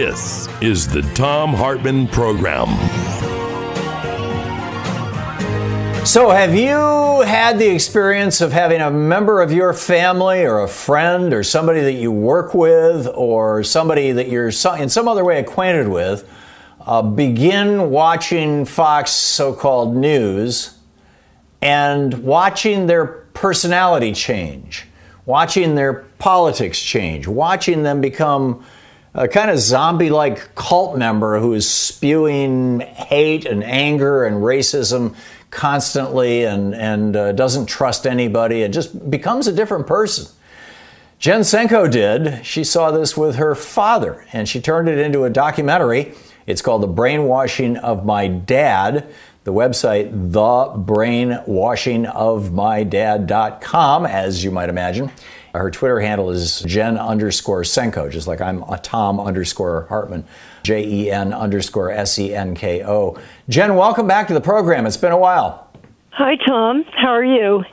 This is the Thom Hartmann Program. So, have you had the experience of having a member of your family or a friend or somebody that you work with or somebody that you're in some other way acquainted with uh, begin watching Fox so called news and watching their personality change, watching their politics change, watching them become a kind of zombie like cult member who is spewing hate and anger and racism constantly and, and uh, doesn't trust anybody and just becomes a different person. Jen Senko did. She saw this with her father and she turned it into a documentary. It's called The Brainwashing of My Dad. The website, thebrainwashingofmydad.com, as you might imagine. Her Twitter handle is Jen underscore Senko, just like I'm a Thom underscore Hartmann, J E N underscore S E N K O. Jen, welcome back to the program. It's been a while. Hi, Thom. How are you?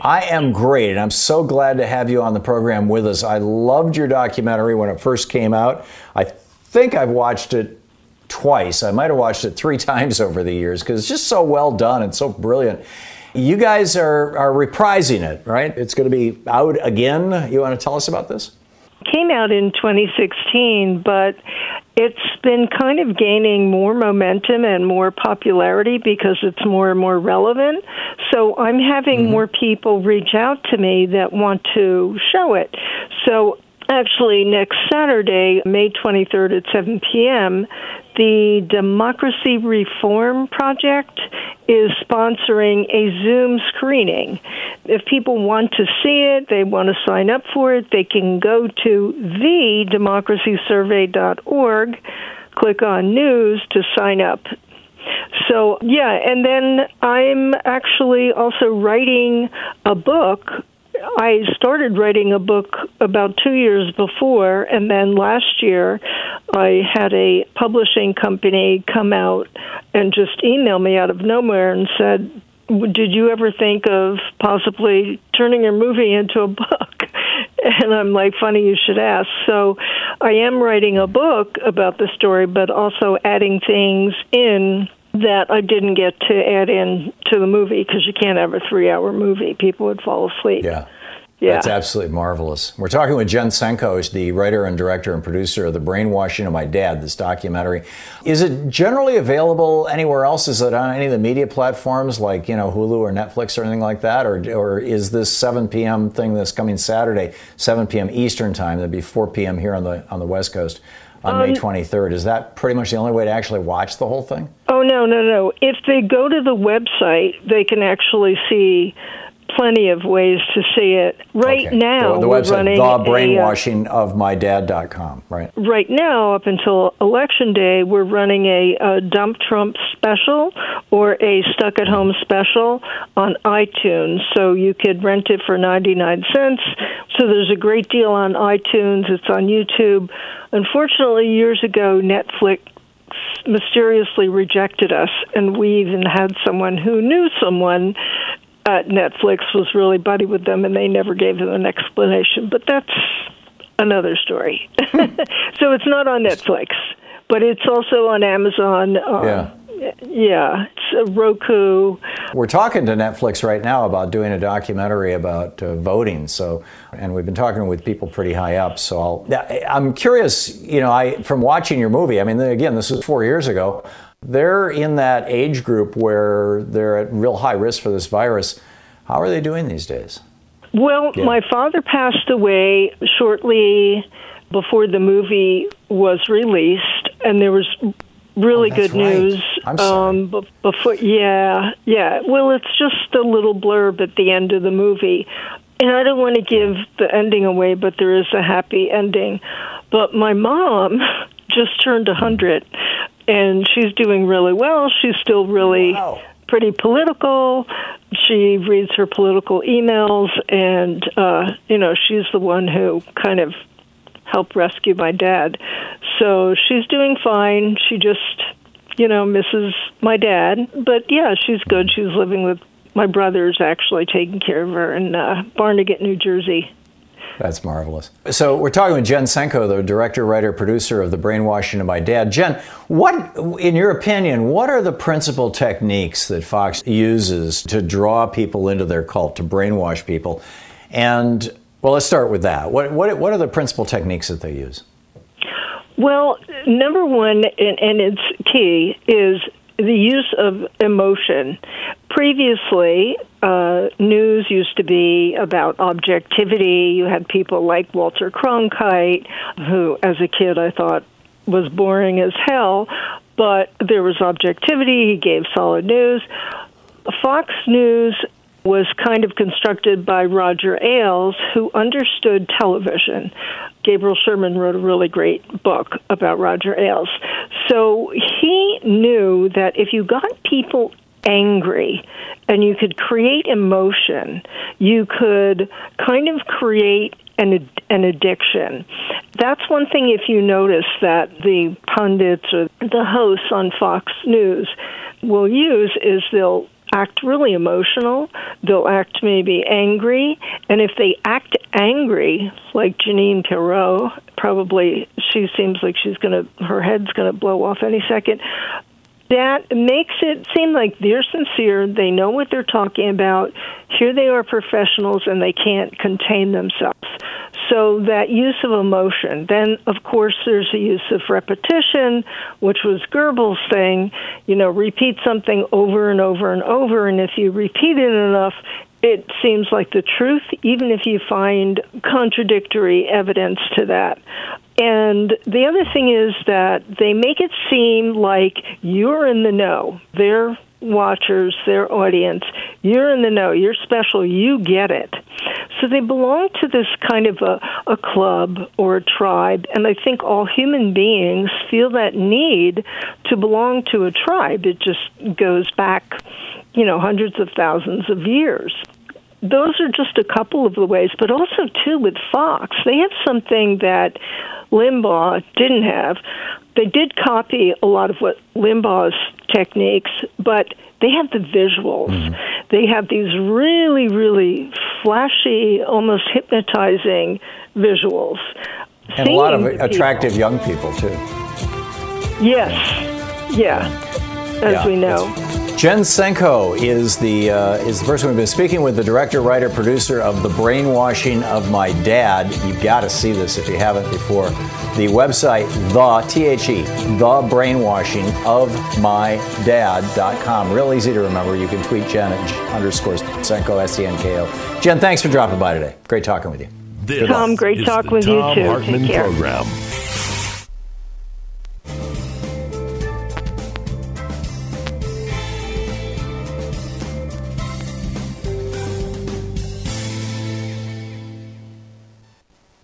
I am great, and I'm so glad to have you on the program with us. I loved your documentary when it first came out. I think I've watched it twice. I might have watched it three times over the years because it's just so well done and so brilliant. You guys are, are reprising it, right? It's going to be out again. You want to tell us about this? Came out in 2016, but it's been kind of gaining more momentum and more popularity because it's more and more relevant. So I'm having mm-hmm. more people reach out to me that want to show it. So actually next Saturday, May 23rd at 7 p.m., the Democracy Reform Project is sponsoring a Zoom screening. If people want to see it, they want to sign up for it, they can go to thedemocracysurvey.org, click on news to sign up. So, yeah, and then I'm actually also writing a book I started writing a book about two years before, and then last year I had a publishing company come out and just email me out of nowhere and said, Did you ever think of possibly turning your movie into a book? And I'm like, Funny you should ask. So I am writing a book about the story, but also adding things in that I didn't get to add in to the movie because you can't have a three hour movie. People would fall asleep. Yeah. Yeah. That's absolutely marvelous. We're talking with Jen Senko, the writer and director and producer of The Brainwashing of My Dad, this documentary. Is it generally available anywhere else? Is it on any of the media platforms like, you know, Hulu or Netflix or anything like that? Or, or is this 7 p.m. thing this coming Saturday, 7 p.m. Eastern time, that'd be 4 p.m. here on the, on the West Coast? on um, May 23rd. Is that pretty much the only way to actually watch the whole thing? Oh, no, no, no. If they go to the website, they can actually see plenty of ways to see it. Right okay. now, the, the website, thebrainwashingofmydad.com, right? Right now, up until election day, we're running a, a Dump Trump special or a Stuck at Home special on iTunes. So you could rent it for 99 cents. So there's a great deal on iTunes, it's on YouTube. Unfortunately, years ago, Netflix mysteriously rejected us, and we even had someone who knew someone Netflix was really buddy with them, and they never gave them an explanation. But that's another story. so it's not on Netflix, but it's also on Amazon. Uh, yeah. yeah, it's Roku. We're talking to Netflix right now about doing a documentary about uh, voting. So, and we've been talking with people pretty high up. So, I'll, I'm curious. You know, I from watching your movie. I mean, again, this was four years ago. They're in that age group where they're at real high risk for this virus. How are they doing these days? Well, yeah. my father passed away shortly before the movie was released, and there was really oh, good right. news. I'm sorry. Um, before, yeah, yeah. Well, it's just a little blurb at the end of the movie, and I don't want to give the ending away, but there is a happy ending. But my mom just turned a hundred, and she's doing really well. She's still really. Wow. Pretty political. She reads her political emails, and uh, you know she's the one who kind of helped rescue my dad. So she's doing fine. She just, you know, misses my dad. But yeah, she's good. She's living with my brother's actually taking care of her in uh, Barnegat, New Jersey. That's marvelous. So we're talking with Jen Senko, the director, writer, producer of The Brainwashing of My Dad. Jen, what, in your opinion, what are the principal techniques that Fox uses to draw people into their cult, to brainwash people? And well, let's start with that. What, what, what are the principal techniques that they use? Well, number one, and, and it's key, is the use of emotion. Previously, uh, news used to be about objectivity. You had people like Walter Cronkite, who, as a kid, I thought was boring as hell, but there was objectivity. He gave solid news. Fox News was kind of constructed by Roger Ailes, who understood television. Gabriel Sherman wrote a really great book about Roger Ailes. So he knew that if you got people angry and you could create emotion, you could kind of create an, an addiction. That's one thing if you notice that the pundits or the hosts on Fox News will use is they'll act really emotional. They'll act maybe angry. And if they act angry, like Jeanine Pirro, probably she seems like she's going to, her head's going to blow off any second. That makes it seem like they're sincere. They know what they're talking about. Here they are professionals and they can't contain themselves. So that use of emotion. Then, of course, there's a use of repetition, which was Goebbels' thing. You know, repeat something over and over and over, and if you repeat it enough, it seems like the truth, even if you find contradictory evidence to that. And the other thing is that they make it seem like you're in the know. They're watchers, their audience, you're in the know, you're special, you get it. So they belong to this kind of a, a club or a tribe, and I think all human beings feel that need to belong to a tribe. It just goes back, you know, hundreds of thousands of years those are just a couple of the ways, but also too with Fox, they have something that Limbaugh didn't have. They did copy a lot of what Limbaugh's techniques, but they have the visuals. Mm-hmm. They have these really, really flashy, almost hypnotizing visuals. And a lot of attractive people. young people, too. Yes. Yeah. As yeah, we know. Jen Senko is the uh, is the person we've been speaking with, the director, writer, producer of The Brainwashing of My Dad. You've got to see this if you haven't before. The website, the T H E, the brainwashing of my dad.com. Real easy to remember. You can tweet Jen at underscore Senko S E N K O. Jen, thanks for dropping by today. Great talking with you. This Thom, great talk with Thom you too. Hartmann Take care. program.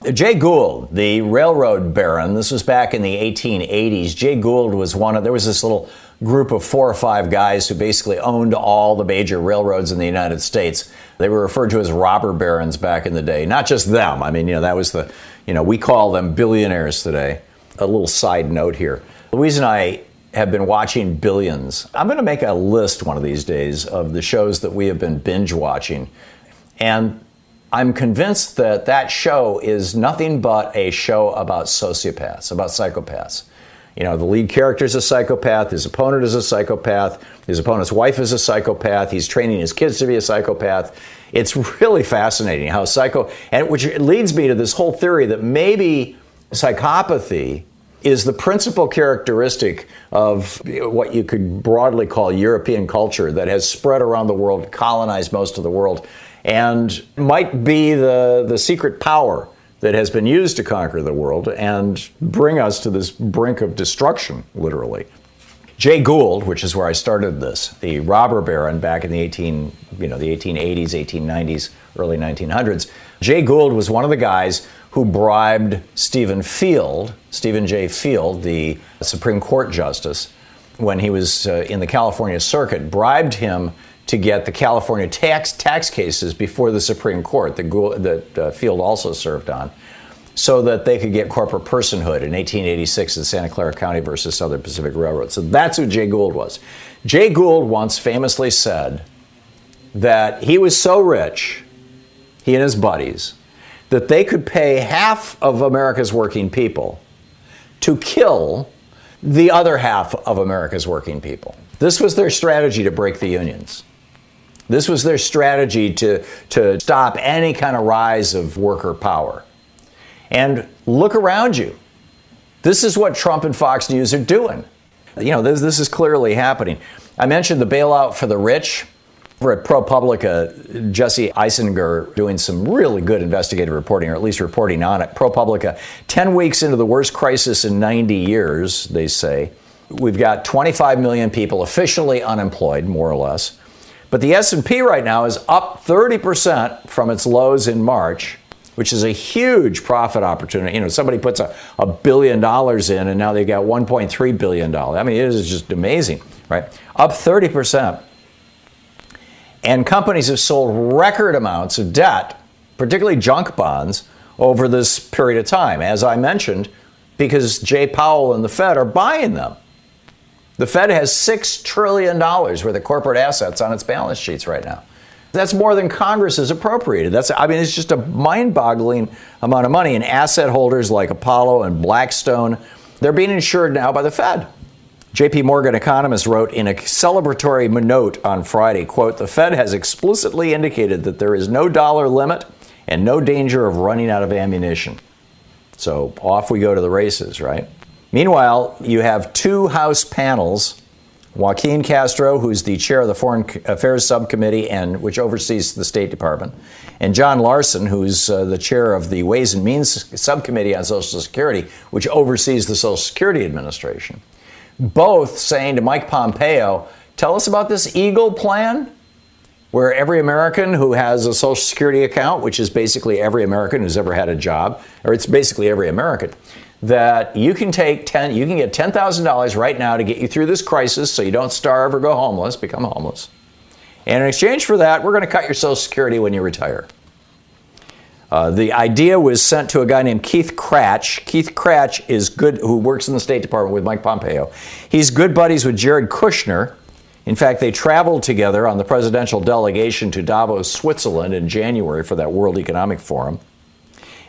Jay Gould, the railroad baron, this was back in the 1880s. Jay Gould was one of, there was this little group of four or five guys who basically owned all the major railroads in the United States. They were referred to as robber barons back in the day. Not just them. I mean, you know, that was the, you know, we call them billionaires today. A little side note here. Louise and I have been watching Billions. I'm going to make a list one of these days of the shows that we have been binge watching. And I'm convinced that that show is nothing but a show about sociopaths, about psychopaths. You know, the lead character is a psychopath, his opponent is a psychopath, his opponent's wife is a psychopath, he's training his kids to be a psychopath. It's really fascinating how psycho, and which leads me to this whole theory that maybe psychopathy is the principal characteristic of what you could broadly call European culture that has spread around the world, colonized most of the world, and might be the, the secret power that has been used to conquer the world and bring us to this brink of destruction, literally. Jay Gould, which is where I started this, the robber baron back in the 18, you know, the 1880s, 1890s, early 1900s. Jay Gould was one of the guys who bribed Stephen Field, Stephen J. Field, the Supreme Court justice, when he was uh, in the California circuit, bribed him to get the California tax tax cases before the Supreme Court that, that uh, Field also served on, so that they could get corporate personhood in 1886 in Santa Clara County versus Southern Pacific Railroad. So that's who Jay Gould was. Jay Gould once famously said that he was so rich, he and his buddies, that they could pay half of America's working people to kill the other half of America's working people. This was their strategy to break the unions. This was their strategy to, to stop any kind of rise of worker power. And look around you. This is what Trump and Fox News are doing. You know, this, this is clearly happening. I mentioned the bailout for the rich. We're at ProPublica, Jesse Eisinger doing some really good investigative reporting, or at least reporting on it. ProPublica, 10 weeks into the worst crisis in 90 years, they say. We've got 25 million people officially unemployed, more or less. But the S&P right now is up 30% from its lows in March, which is a huge profit opportunity. You know, somebody puts a, a billion dollars in and now they got 1.3 billion dollars. I mean, it is just amazing, right? Up 30%. And companies have sold record amounts of debt, particularly junk bonds, over this period of time, as I mentioned, because Jay Powell and the Fed are buying them. The Fed has $6 trillion worth of corporate assets on its balance sheets right now. That's more than Congress has appropriated. That's, I mean, it's just a mind boggling amount of money. And asset holders like Apollo and Blackstone, they're being insured now by the Fed. JP Morgan economist wrote in a celebratory note on Friday, quote, the Fed has explicitly indicated that there is no dollar limit and no danger of running out of ammunition. So off we go to the races, right? Meanwhile, you have two House panels Joaquin Castro, who's the chair of the Foreign Affairs Subcommittee and which oversees the State Department, and John Larson, who's uh, the chair of the Ways and Means Subcommittee on Social Security, which oversees the Social Security Administration. Both saying to Mike Pompeo, "Tell us about this Eagle plan." Where every American who has a Social Security account, which is basically every American who's ever had a job, or it's basically every American, that you can take 10 you can get $10,000 right now to get you through this crisis so you don't starve or go homeless, become homeless. And in exchange for that, we're going to cut your social security when you retire. Uh, the idea was sent to a guy named Keith Krach. Keith Krach is good, who works in the State Department with Mike Pompeo. He's good buddies with Jared Kushner. In fact, they traveled together on the presidential delegation to Davos, Switzerland in January for that World Economic Forum.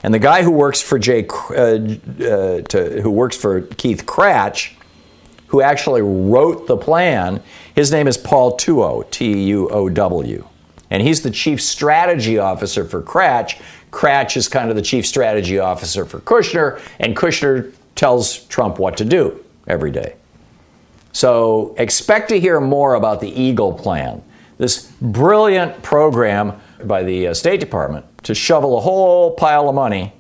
And the guy who works for Jay, uh, to, who works for Keith Krach, who actually wrote the plan, his name is Paul Tuow, T-U-O-W, and he's the chief strategy officer for Krach. Krach is kind of the chief strategy officer for Kushner, and Kushner tells Trump what to do every day. So expect to hear more about the Eagle Plan, this brilliant program by the uh, State Department to shovel a whole pile of money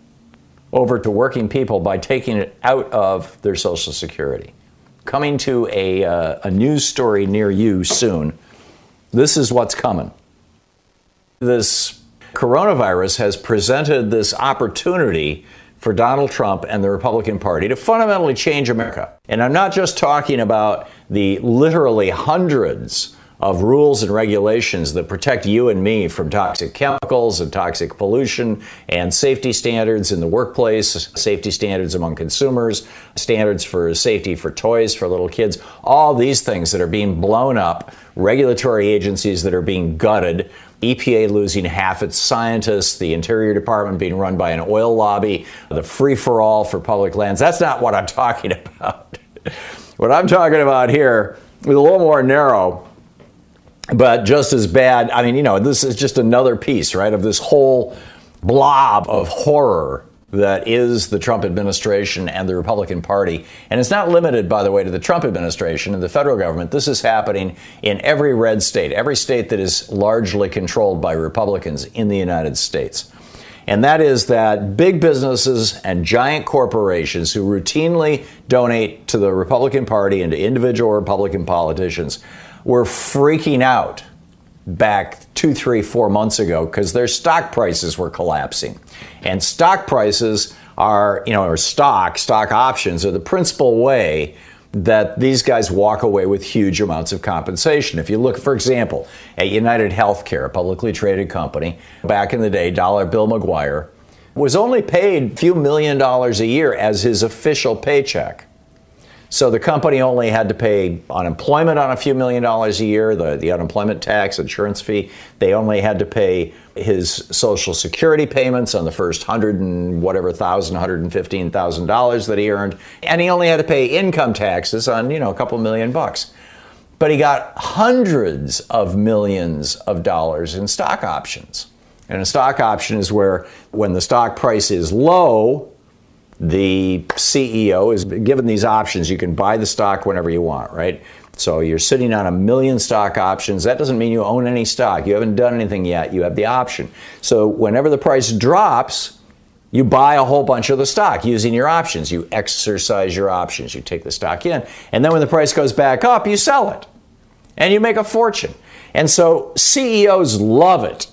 over to working people by taking it out of their Social Security. Coming to a, uh, a news story near you soon. This is what's coming. This coronavirus has presented this opportunity for Donald Trump and the Republican Party to fundamentally change America. And I'm not just talking about the literally hundreds of rules and regulations that protect you and me from toxic chemicals and toxic pollution and safety standards in the workplace, safety standards among consumers, standards for safety for toys for little kids, all these things that are being blown up, regulatory agencies that are being gutted. EPA losing half its scientists, the Interior Department being run by an oil lobby, the free for all for public lands. That's not what I'm talking about. what I'm talking about here is a little more narrow, but just as bad. I mean, you know, this is just another piece, right, of this whole blob of horror that is the Trump administration and the Republican Party. And it's not limited, by the way, to the Trump administration and the federal government. This is happening in every red state, every state that is largely controlled by Republicans in the United States. And that is that big businesses and giant corporations who routinely donate to the Republican Party and to individual Republican politicians were freaking out back two, three, four months ago because their stock prices were collapsing. And stock prices are, you know, or stock, stock options are the principal way that these guys walk away with huge amounts of compensation. If you look, for example, at United Healthcare, a publicly traded company, back in the day, Dollar Bill McGuire was only paid a few million dollars a year as his official paycheck. So the company only had to pay unemployment on a few million dollars a year, the, the unemployment tax, insurance fee. They only had to pay his social security payments on the first hundred and whatever thousand, hundred and fifteen thousand dollars that he earned. And he only had to pay income taxes on, you know, a couple million bucks. But he got hundreds of millions of dollars in stock options. And a stock option is where when the stock price is low, the CEO is given these options. You can buy the stock whenever you want, right? So you're sitting on a million stock options. That doesn't mean you own any stock. You haven't done anything yet. You have the option. So whenever the price drops, you buy a whole bunch of the stock using your options. You exercise your options. You take the stock in. And then when the price goes back up, you sell it. And you make a fortune. And so CEOs love it.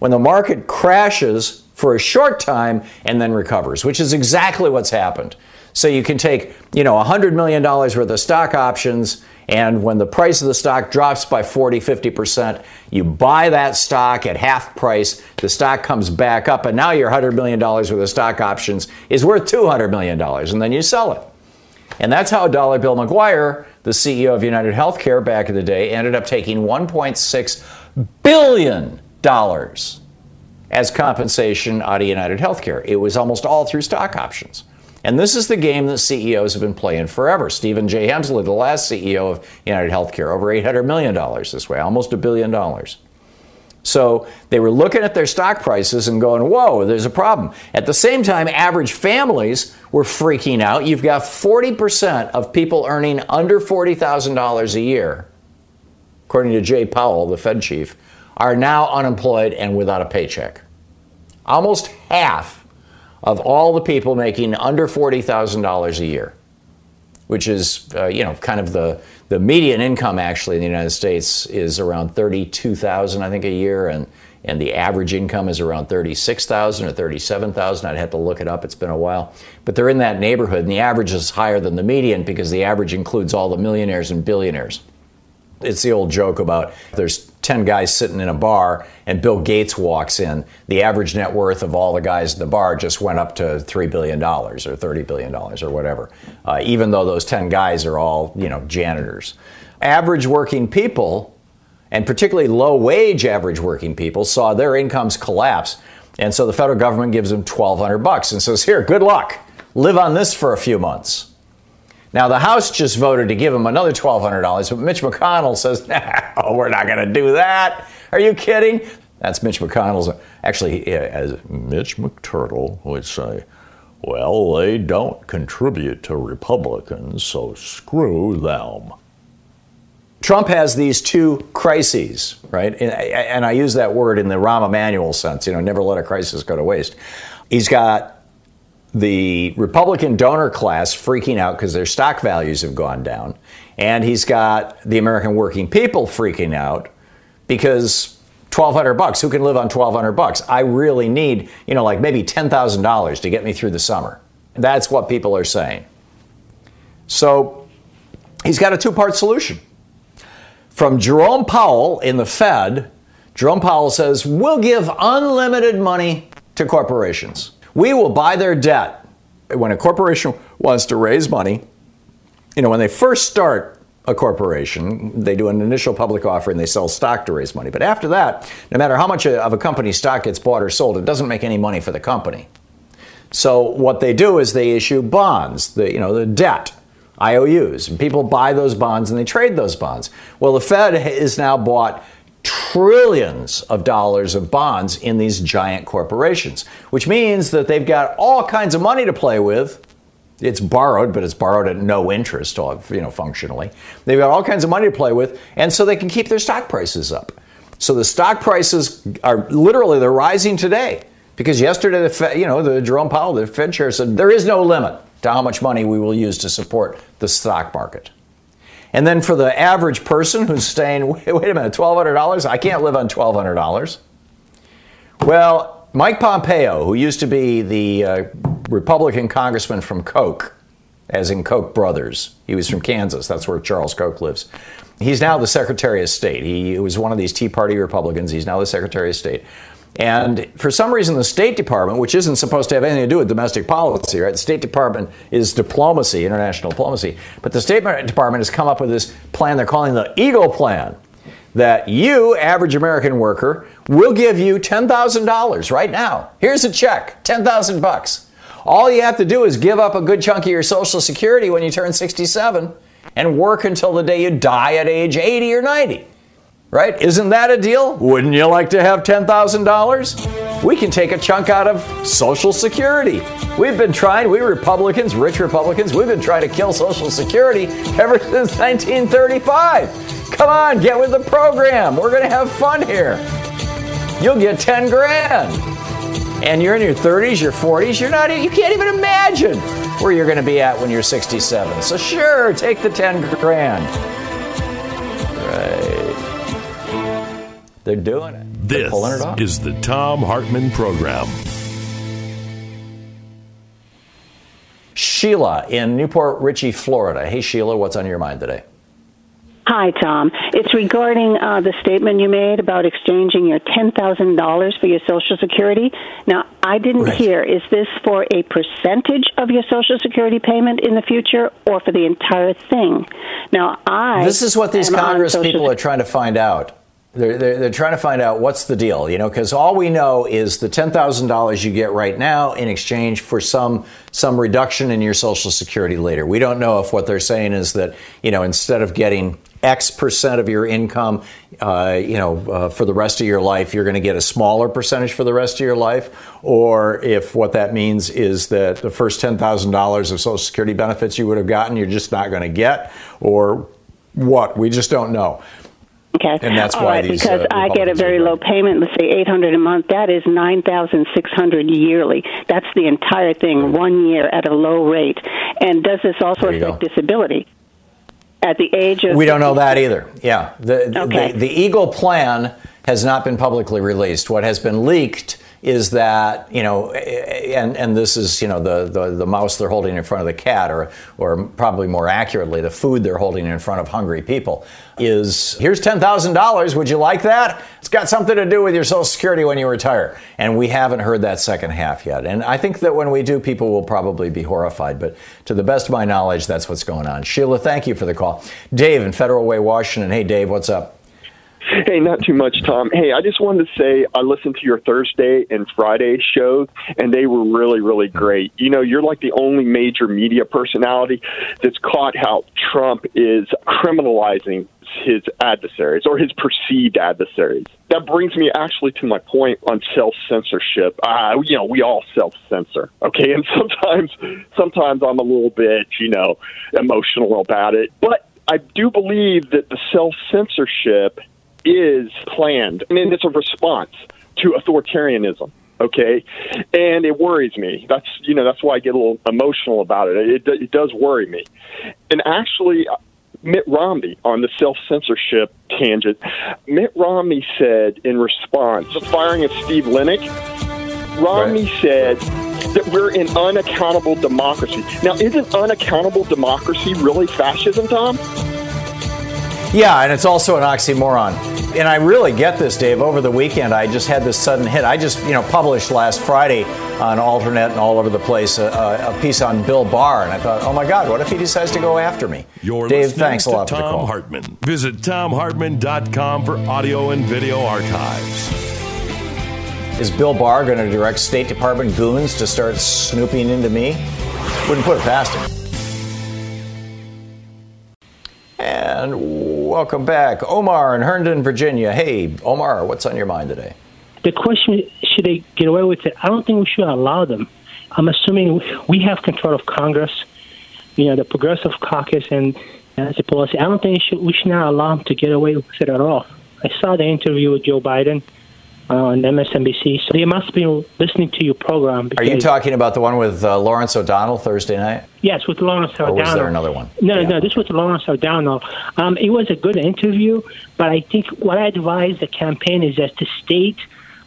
When the market crashes, for a short time and then recovers, which is exactly what's happened. So you can take, you know, $100 million worth of stock options, and when the price of the stock drops by 40, 50%, you buy that stock at half price, the stock comes back up, and now your $100 million worth of stock options is worth $200 million, and then you sell it. And that's how Dollar Bill McGuire, the CEO of United Healthcare back in the day, ended up taking $1.6 billion as compensation out of United Healthcare. It was almost all through stock options. And this is the game that CEOs have been playing forever. Stephen J. Hemsley, the last CEO of United Healthcare, over $800 million this way, almost a billion dollars. So they were looking at their stock prices and going, whoa, there's a problem. At the same time, average families were freaking out. You've got 40% of people earning under $40,000 a year, according to Jay Powell, the Fed chief, are now unemployed and without a paycheck. Almost half of all the people making under $40,000 a year, which is, uh, you know, kind of the, the median income actually in the United States is around 32,000, I think, a year, and, and the average income is around 36,000 or 37,000. I'd have to look it up, it's been a while. But they're in that neighborhood, and the average is higher than the median because the average includes all the millionaires and billionaires. It's the old joke about there's 10 guys sitting in a bar and Bill Gates walks in. The average net worth of all the guys in the bar just went up to $3 billion or $30 billion or whatever, uh, even though those 10 guys are all, you know, janitors. Average working people, and particularly low wage average working people, saw their incomes collapse. And so the federal government gives them 1200 bucks and says, here, good luck. Live on this for a few months. Now, the House just voted to give him another $1,200, but Mitch McConnell says, no, we're not going to do that. Are you kidding? That's Mitch McConnell's. Actually, uh, as Mitch McTurtle would say, well, they don't contribute to Republicans, so screw them. Trump has these two crises, right? And I use that word in the Rahm Emanuel sense, you know, never let a crisis go to waste. He's got the Republican donor class freaking out because their stock values have gone down. And he's got the American working people freaking out because 1200 bucks, who can live on 1200 bucks? I really need, you know, like maybe $10,000 to get me through the summer. That's what people are saying. So he's got a two part solution. From Jerome Powell in the Fed, Jerome Powell says, we'll give unlimited money to corporations. We will buy their debt. When a corporation wants to raise money, you know, when they first start a corporation, they do an initial public offering, they sell stock to raise money. But after that, no matter how much of a company's stock gets bought or sold, it doesn't make any money for the company. So what they do is they issue bonds, the, you know, the debt IOUs. And people buy those bonds and they trade those bonds. Well, the Fed is now bought trillions of dollars of bonds in these giant corporations, which means that they've got all kinds of money to play with. It's borrowed, but it's borrowed at no interest, you know, functionally. They've got all kinds of money to play with, and so they can keep their stock prices up. So the stock prices are literally they're rising today because yesterday the Fed, you know, the Jerome Powell, the Fed chair said there is no limit to how much money we will use to support the stock market. And then for the average person who's saying, wait, wait a minute, $1,200? I can't live on $1,200. Well, Mike Pompeo, who used to be the uh, Republican congressman from Koch, as in Koch brothers, he was from Kansas, that's where Charles Koch lives. He's now the Secretary of State. He was one of these Tea Party Republicans. He's now the Secretary of State. And for some reason, the State Department, which isn't supposed to have anything to do with domestic policy, right? The State Department is diplomacy, international diplomacy. But the State Department has come up with this plan they're calling the Eagle Plan that you, average American worker, will give you $10,000 right now. Here's a check, 10,000 bucks. All you have to do is give up a good chunk of your Social Security when you turn 67 and work until the day you die at age 80 or 90. Right? Isn't that a deal? Wouldn't you like to have $10,000? We can take a chunk out of Social Security. We've been trying, we Republicans, rich Republicans, we've been trying to kill Social Security ever since 1935. Come on, get with the program. We're going to have fun here. You'll get 10 grand. And you're in your 30s, your 40s, you're not you can't even imagine where you're going to be at when you're 67. So sure, take the 10 grand. Right. They're doing it. They're This pulling it off. is the Thom Hartmann Program. Sheila in New Port Richey, Florida. Hey, Sheila, what's on your mind today? Hi, Thom. It's regarding uh, the statement you made about exchanging your $10,000 for your Social Security. Now, I didn't Right. hear, is this for a percentage of your Social Security payment in the future or for the entire thing? Now, I. This is what these am Congress Social people are trying to find out. They're, they're, they're trying to find out what's the deal, you know, because all we know is the $10,000 you get right now in exchange for some, some reduction in your Social Security later. We don't know if what they're saying is that, you know, instead of getting X percent of your income, uh, you know, uh, for the rest of your life, you're going to get a smaller percentage for the rest of your life, or if what that means is that the first ten thousand dollars of Social Security benefits you would have gotten, you're just not going to get, or what? We just don't know. Okay. And that's All why right, these, because uh, I get a very low payment, let's say 800 a month, that is 9,600 yearly. That's the entire thing, one year at a low rate. And does this also affect go. disability? At the age of We don't know that either. Yeah, the, Okay. the the Eagle plan has not been publicly released. What has been leaked is that you know, and and this is you know the, the the mouse they're holding in front of the cat, or or probably more accurately, the food they're holding in front of hungry people. Is here's ten thousand dollars. Would you like that? It's got something to do with your Social Security when you retire. And we haven't heard that second half yet. And I think that when we do, people will probably be horrified. But to the best of my knowledge, that's what's going on. Sheila, thank you for the call. Dave in Federal Way, Washington. Hey, Dave, what's up? Hey, not too much, Thom. Hey, I just wanted to say I listened to your Thursday and Friday shows, and they were really, really great. You know, you're like the only major media personality that's caught how Trump is criminalizing his adversaries or his perceived adversaries. That brings me actually to my point on self censorship. Uh, you know, we all self censor, okay? And sometimes, sometimes I'm a little bit, you know, emotional about it, but I do believe that the self censorship is planned, and it's a response to authoritarianism. Okay, and it worries me. That's you know that's why I get a little emotional about it. It, it does worry me, and actually. Uh, Mitt Romney on the self censorship tangent. Mitt Romney said in response to the firing of Steve Linick, Romney said that we're in unaccountable democracy. Now, isn't unaccountable democracy really fascism, Thom? Yeah, and it's also an oxymoron. And I really get this, Dave. Over the weekend, I just had this sudden hit. I just, you know, published last Friday on AlterNet and all over the place a, a, piece on Bill Barr, and I thought, oh my God, what if he decides to go after me? You're Dave, thanks a lot for the Thom call. Hartmann. Visit thomhartmann.com for audio and video archives. Is Bill Barr going to direct State Department goons to start snooping into me? Wouldn't put it past him. And welcome back. Omar in Herndon, Virginia. Hey, Omar, what's on your mind today? The question should they get away with it? I don't think we should allow them. I'm assuming we have control of Congress, you know, the Progressive Caucus and as policy. I don't think should, we should not allow them to get away with it at all. I saw the interview with Joe Biden on MSNBC, so they must be listening to your program. Are you talking about the one with uh, Lawrence O'Donnell Thursday night? Yes, with Lawrence O'Donnell. Or was there another one? No, yeah. no, this was Lawrence O'Donnell. Um, it was a good interview, but I think what I advise the campaign is that to state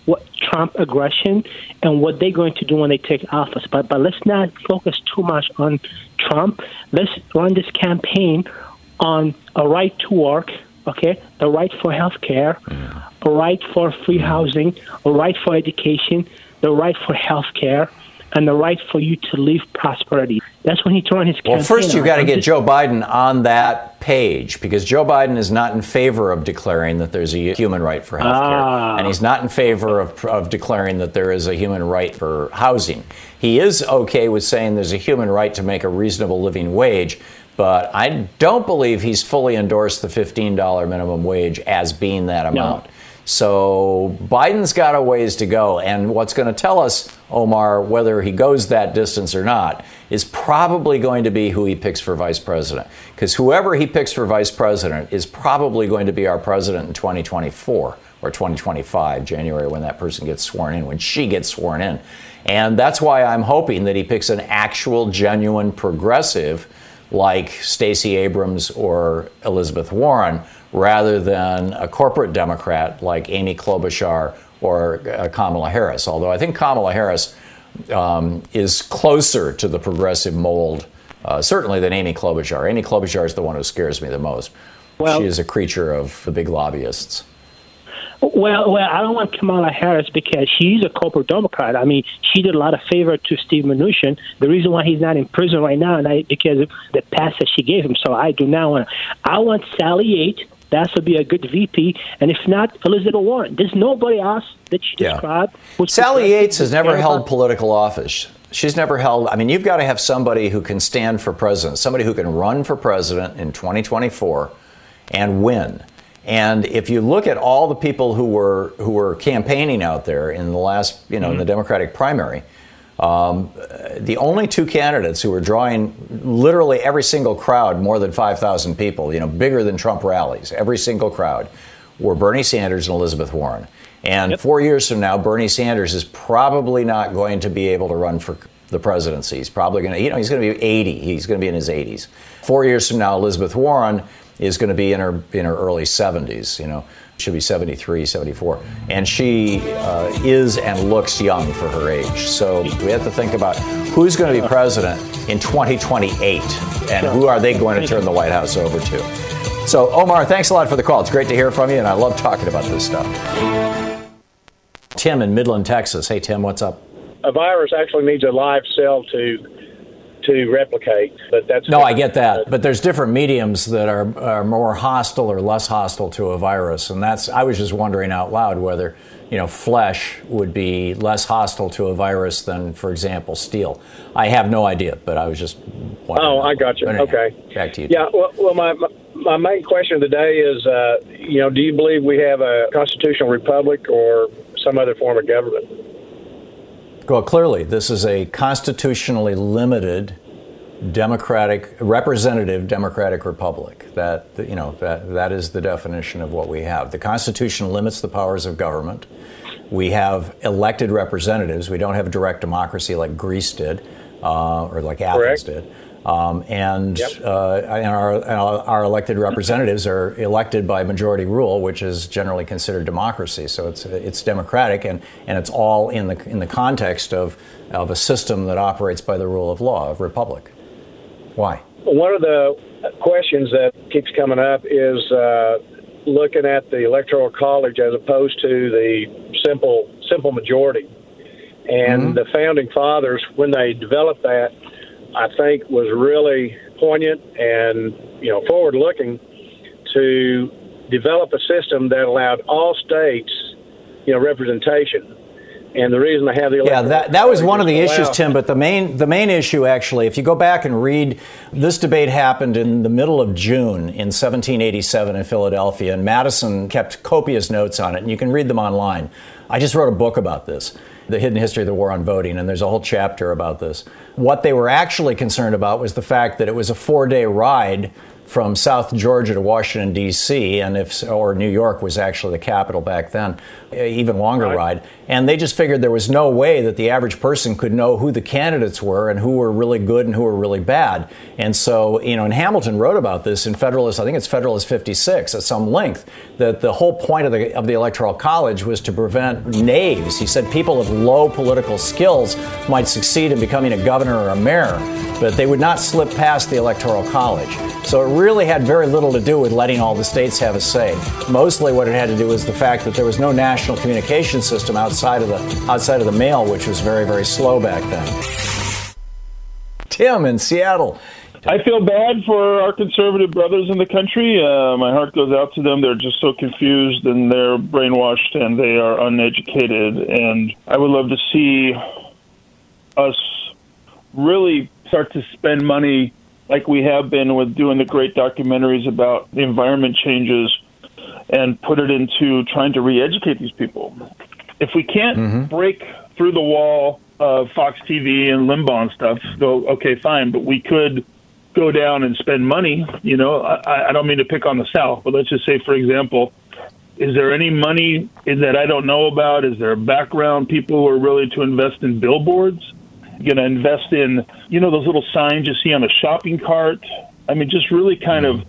what Trump aggression and what they're going to do when they take office. But but let's not focus too much on Trump. Let's run this campaign on a right to work, okay, the right for health care, a right for free housing, a right for education, the right for health care, and the right for you to live prosperity. That's when he turned his campaign. Well, first you've got to get Joe Biden on that page because Joe Biden is not in favor of declaring that there's a human right for health care. Ah. And he's not in favor of, of declaring that there is a human right for housing. He is okay with saying there's a human right to make a reasonable living wage, but I don't believe he's fully endorsed the $15 minimum wage as being that amount. No. So Biden's got a ways to go. And what's going to tell us, Omar, whether he goes that distance or not, is probably going to be who he picks for vice president. Because whoever he picks for vice president is probably going to be our president in 2024 or 2025, January, when that person gets sworn in, when she gets sworn in. And that's why I'm hoping that he picks an actual, genuine progressive like Stacey Abrams or Elizabeth Warren rather than a corporate Democrat like Amy Klobuchar or uh, Kamala Harris. Although I think Kamala Harris um, is closer to the progressive mold, uh, certainly than Amy Klobuchar. Amy Klobuchar is the one who scares me the most. Well, she is a creature of the big lobbyists. Well, well, I don't want Kamala Harris because she's a corporate Democrat. I mean, she did a lot of favor to Steve Mnuchin. The reason why he's not in prison right now, and I, because of the pass that she gave him. So I do not want. I want Sally Yates. That would be a good VP, and if not, Elizabeth Warren. There's nobody else that she yeah. described. Sally Yates has never held political office. She's never held. I mean, you've got to have somebody who can stand for president, somebody who can run for president in 2024 and win. And if you look at all the people who were who were campaigning out there in the last, you know, mm-hmm. in the mm-hmm. Democratic primary, um, the only two candidates who were drawing literally every single crowd, more than 5,000 people, you know, bigger than Trump rallies, every single crowd, were Bernie Sanders and Elizabeth Warren. And yep. four years from now, Bernie Sanders is probably not going to be able to run for the presidency. He's probably going to, you know, he's going to be 80. He's going to be in his 80s. Four years from now, Elizabeth Warren is going to be in her in her early 70s. You know, should be 73, 74, and she uh, is and looks young for her age. So we have to think about who's going to be president in 2028, and who are they going to turn the White House over to. So Omar, thanks a lot for the call. It's great to hear from you, and I love talking about this stuff. Tim in Midland, Texas. Hey Tim, what's up? A virus actually needs a live cell to to replicate. But that's no, I get that. But there's different mediums that are, are more hostile or less hostile to a virus, and that's I was just wondering out loud whether you know flesh would be less hostile to a virus than, for example, steel. I have no idea, but I was just. Oh, I got you. Anyhow, okay, back to you. Yeah. Well, well my, my my main question of the day is, uh, you know, do you believe we have a constitutional republic or some other form of government? Well, clearly, this is a constitutionally limited democratic, representative democratic republic. That you know that that is the definition of what we have. The Constitution limits the powers of government. We have elected representatives. We don't have direct democracy like Greece did, uh, or like Athens Correct. did. Um, and, yep. uh, and, our, and, our, elected representatives are elected by majority rule, which is generally considered democracy. So it's it's democratic, and, and it's all in the in the context of of a system that operates by the rule of law, of republic. Why? One of the questions that keeps coming up is uh, looking at the electoral college as opposed to the simple simple majority. And mm-hmm. the founding fathers, when they developed that, I think was really poignant and you know forward looking to develop a system that allowed all states you know representation And the reason I have the yeah that that was one of the allow- issues, Tim. But the main the main issue actually, if you go back and read, this debate happened in the middle of June in 1787 in Philadelphia, and Madison kept copious notes on it, and you can read them online. I just wrote a book about this, the hidden history of the war on voting, and there's a whole chapter about this. What they were actually concerned about was the fact that it was a four day ride from South Georgia to Washington D.C. and if or New York was actually the capital back then, even longer ride. And they just figured there was no way that the average person could know who the candidates were and who were really good and who were really bad. And so, you know, and Hamilton wrote about this in Federalist. I think it's Federalist 56 at some length. That the whole point of the of the Electoral College was to prevent knaves. He said people of low political skills might succeed in becoming a governor or a mayor, but they would not slip past the Electoral College. So it really had very little to do with letting all the states have a say. Mostly what it had to do was the fact that there was no national communication system outside of the outside of the mail, which was very, very slow back then. Tim in Seattle. I feel bad for our conservative brothers in the country. Uh, my heart goes out to them. They're just so confused and they're brainwashed and they are uneducated. And I would love to see us really start to spend money like we have been with doing the great documentaries about the environment changes and put it into trying to re-educate these people. If we can't mm-hmm. break through the wall of Fox TV and Limbaugh and stuff, go okay, fine, but we could go down and spend money. You know, I, I don't mean to pick on the South, but let's just say, for example, is there any money that I don't know about? Is there background people who are really to invest in billboards? Going to invest in, you know, those little signs you see on a shopping cart? I mean, just really kind of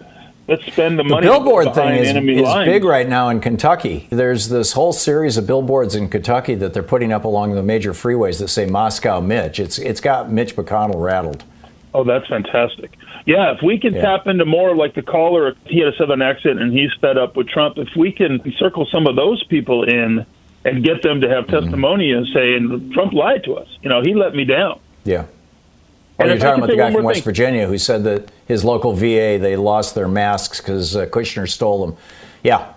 let's spend the, The money billboard thing is, is big right now in Kentucky. There's this whole series of billboards in Kentucky that they're putting up along the major freeways that say Moscow Mitch. It's it's got Mitch McConnell rattled. Oh, that's fantastic. Yeah, if we can Yeah. tap into more like the caller, he had a southern accent and he's fed up with Trump. If we can circle some of those people in and get them to have Mm-hmm. testimony and say, and Trump lied to us. You know, he let me down. Yeah. And Or you're talking about the guy from West thing. Virginia who said that his local VA they lost their masks because uh, Kushner stole them. Yeah.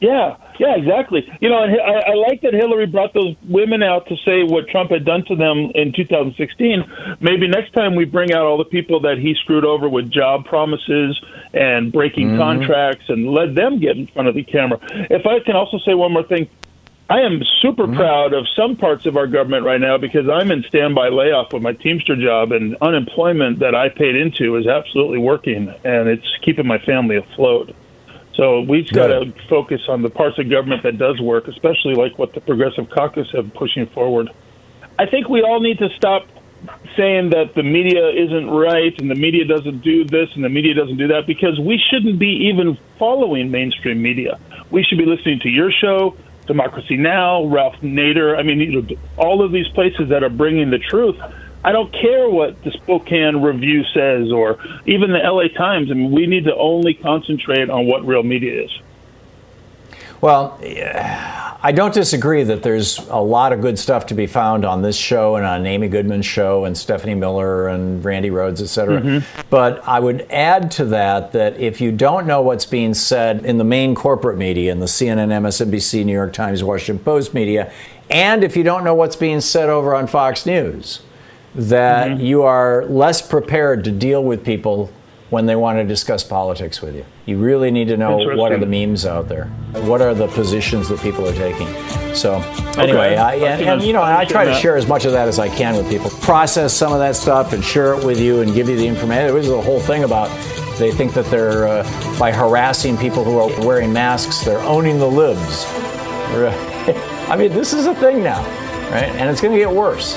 Yeah, yeah, exactly. You know, and I, I like that Hillary brought those women out to say what Trump had done to them in 2016. Maybe next time we bring out all the people that he screwed over with job promises and breaking contracts and let them get in front of the camera. If I can also say one more thing, I am super mm-hmm. proud of some parts of our government right now because I'm in standby layoff with my Teamster job, and unemployment that I paid into is absolutely working, and it's keeping my family afloat. So we've got to focus on the parts of government that does work, especially like what the Progressive Caucus have pushing forward. I think we all need to stop saying that the media isn't right and the media doesn't do this and the media doesn't do that because we shouldn't be even following mainstream media. We should be listening to your show, Democracy Now, Ralph Nader. I mean, you know, all of these places that are bringing the truth. I don't care what the Spokane Review says or even the LA Times. I mean, we need to only concentrate on what real media is. Well, I don't disagree that there's a lot of good stuff to be found on this show and on Amy Goodman's show and Stephanie Miller and Randi Rhodes, et cetera. Mm-hmm. But I would add to that that if you don't know what's being said in the main corporate media, in the CNN, MSNBC, New York Times, Washington Post media, and if you don't know what's being said over on Fox News, that Mm-hmm. you are less prepared to deal with people when they want to discuss politics with you. You really need to know what are the memes out there. What are the positions that people are taking? So anyway, Okay. I, and, and, you know, I try to share as much of that as I can with people. Process some of that stuff and share it with you and give you the information. There was a whole thing about they think that they're uh, by harassing people who are wearing masks, they're owning the libs. I mean, this is a thing now, right? And it's going to get worse.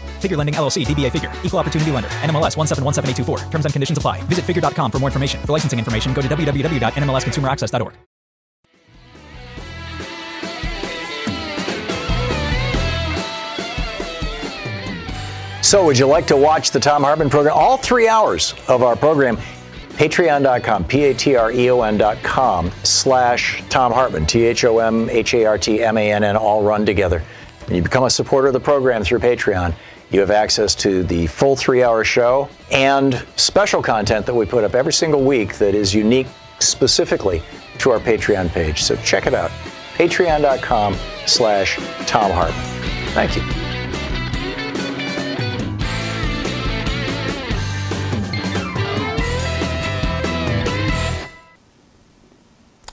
Figure Lending LLC, DBA Figure, Equal Opportunity Lender, NMLS 1717824. Terms and conditions apply. Visit figure.com for more information. For licensing information, go to www.nmlsconsumeraccess.org. So, would you like to watch the Thom Hartmann program? All three hours of our program, patreon.com, P A T R E O N.com slash Thom Hartmann, T H O M H A R T M A N N, all run together. When you become a supporter of the program through Patreon, you have access to the full three hour show and special content that we put up every single week that is unique specifically to our Patreon page. So check it out. Patreon.com slash Thom Hartmann. Thank you.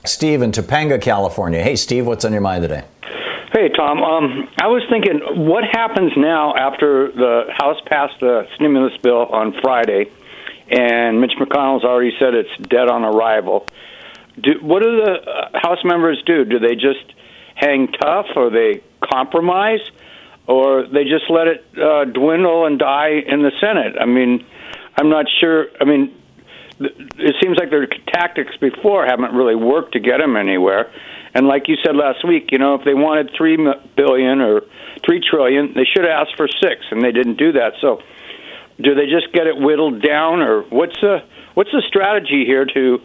Steve in Topanga, California. Hey, Steve, what's on your mind today? Hey, Thom. Um, I was thinking, what happens now after the House passed the stimulus bill on Friday, and Mitch McConnell's already said it's dead on arrival? Do, what do the uh, House members do? Do they just hang tough, or they compromise, or they just let it uh, dwindle and die in the Senate? I mean, I'm not sure. I mean, it seems like their tactics before haven't really worked to get them anywhere. And like you said last week, you know, if they wanted three billion or three trillion, they should have asked for six, and they didn't do that. So, do they just get it whittled down, or what's the what's the strategy here to,